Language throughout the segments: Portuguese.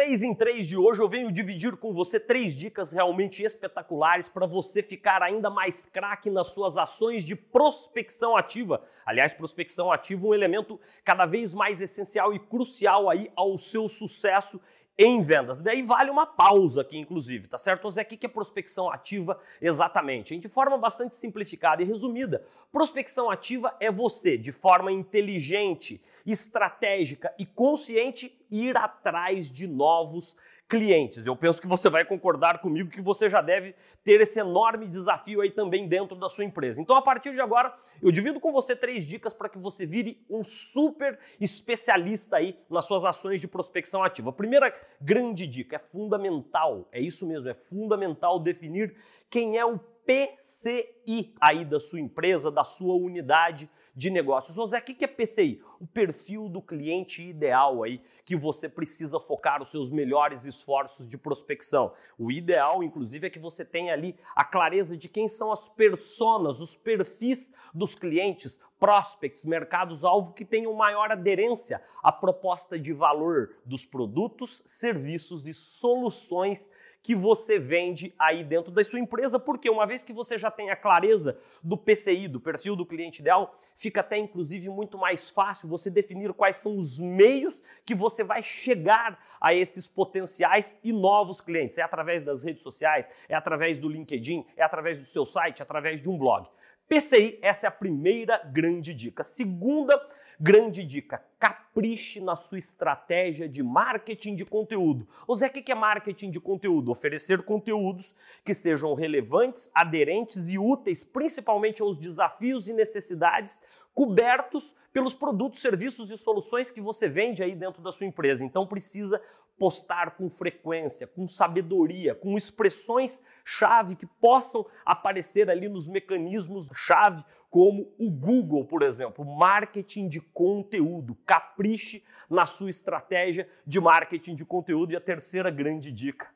3 em 3 de hoje eu venho dividir com você três dicas realmente espetaculares para você ficar ainda mais craque nas suas ações de prospecção ativa. Aliás, prospecção ativa é um elemento cada vez mais essencial e crucial aí ao seu sucesso em vendas. Daí vale uma pausa aqui, inclusive, tá certo? Zé, o que é prospecção ativa exatamente? De forma bastante simplificada e resumida, prospecção ativa é você, de forma inteligente, estratégica e consciente, ir atrás de novos clientes. Eu penso que você vai concordar comigo que você já deve ter esse enorme desafio aí também dentro da sua empresa. Então, a partir de agora, eu divido com você três dicas para que você vire um super especialista aí nas suas ações de prospecção ativa. A primeira grande dica é fundamental, é isso mesmo, é fundamental definir quem é o PCI aí da sua empresa, da sua unidade de negócios. José, o que é PCI? O perfil do cliente ideal aí que você precisa focar os seus melhores esforços de prospecção. O ideal, inclusive, é que você tenha ali a clareza de quem são as personas, os perfis dos clientes, prospects, mercados-alvo que tenham maior aderência à proposta de valor dos produtos, serviços e soluções que você vende aí dentro da sua empresa, porque uma vez que você já tem a clareza do PCI, do perfil do cliente ideal, fica até inclusive muito mais fácil você definir quais são os meios que você vai chegar a esses potenciais e novos clientes. É através das redes sociais, é através do LinkedIn, é através do seu site, é através de um blog. PCI, essa é a primeira grande dica. Segunda Grande dica: capriche na sua estratégia de marketing de conteúdo. O Zé, o que é marketing de conteúdo? Oferecer conteúdos que sejam relevantes, aderentes e úteis, principalmente aos desafios e necessidades cobertos pelos produtos, serviços e soluções que você vende aí dentro da sua empresa. Então precisa postar com frequência, com sabedoria, com expressões chave que possam aparecer ali nos mecanismos chave, como o Google, por exemplo, marketing de conteúdo. Capriche na sua estratégia de marketing de conteúdo e a terceira grande dica,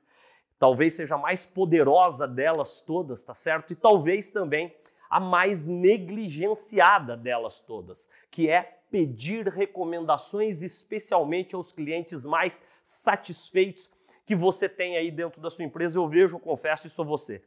talvez seja a mais poderosa delas todas, tá certo? E talvez também a mais negligenciada delas todas, que é pedir recomendações especialmente aos clientes mais satisfeitos que você tem aí dentro da sua empresa. Eu vejo, confesso isso a você.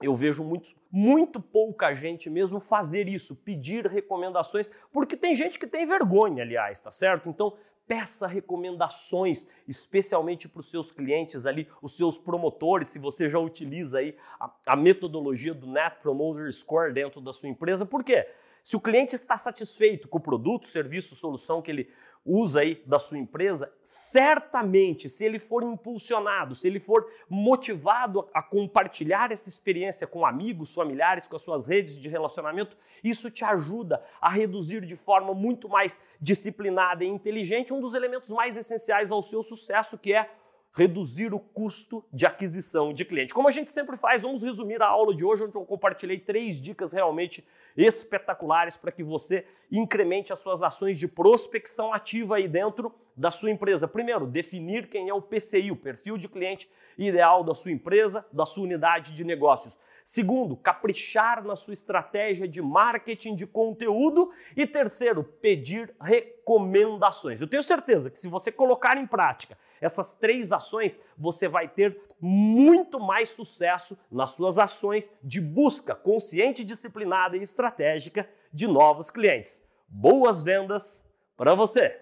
Eu vejo muito, muito pouca gente mesmo fazer isso, pedir recomendações, porque tem gente que tem vergonha, aliás, tá certo? Então, peça recomendações, especialmente para os seus clientes ali, os seus promotores, se você já utiliza aí a, a metodologia do Net Promoter Score dentro da sua empresa. Por quê? Se o cliente está satisfeito com o produto, serviço, solução que ele usa aí da sua empresa, certamente, se ele for impulsionado, se ele for motivado a compartilhar essa experiência com amigos, familiares, com as suas redes de relacionamento, isso te ajuda a reduzir de forma muito mais disciplinada e inteligente um dos elementos mais essenciais ao seu sucesso, que é reduzir o custo de aquisição de cliente. Como a gente sempre faz, vamos resumir a aula de hoje, onde eu compartilhei três dicas realmente espetaculares para que você incremente as suas ações de prospecção ativa aí dentro da sua empresa. Primeiro, definir quem é o PCI, o perfil de cliente ideal da sua empresa, da sua unidade de negócios. Segundo, caprichar na sua estratégia de marketing de conteúdo. E terceiro, pedir recomendações. Eu tenho certeza que se você colocar em prática essas três ações, você vai ter muito mais sucesso nas suas ações de busca consciente, disciplinada e estratégica de novos clientes. Boas vendas para você!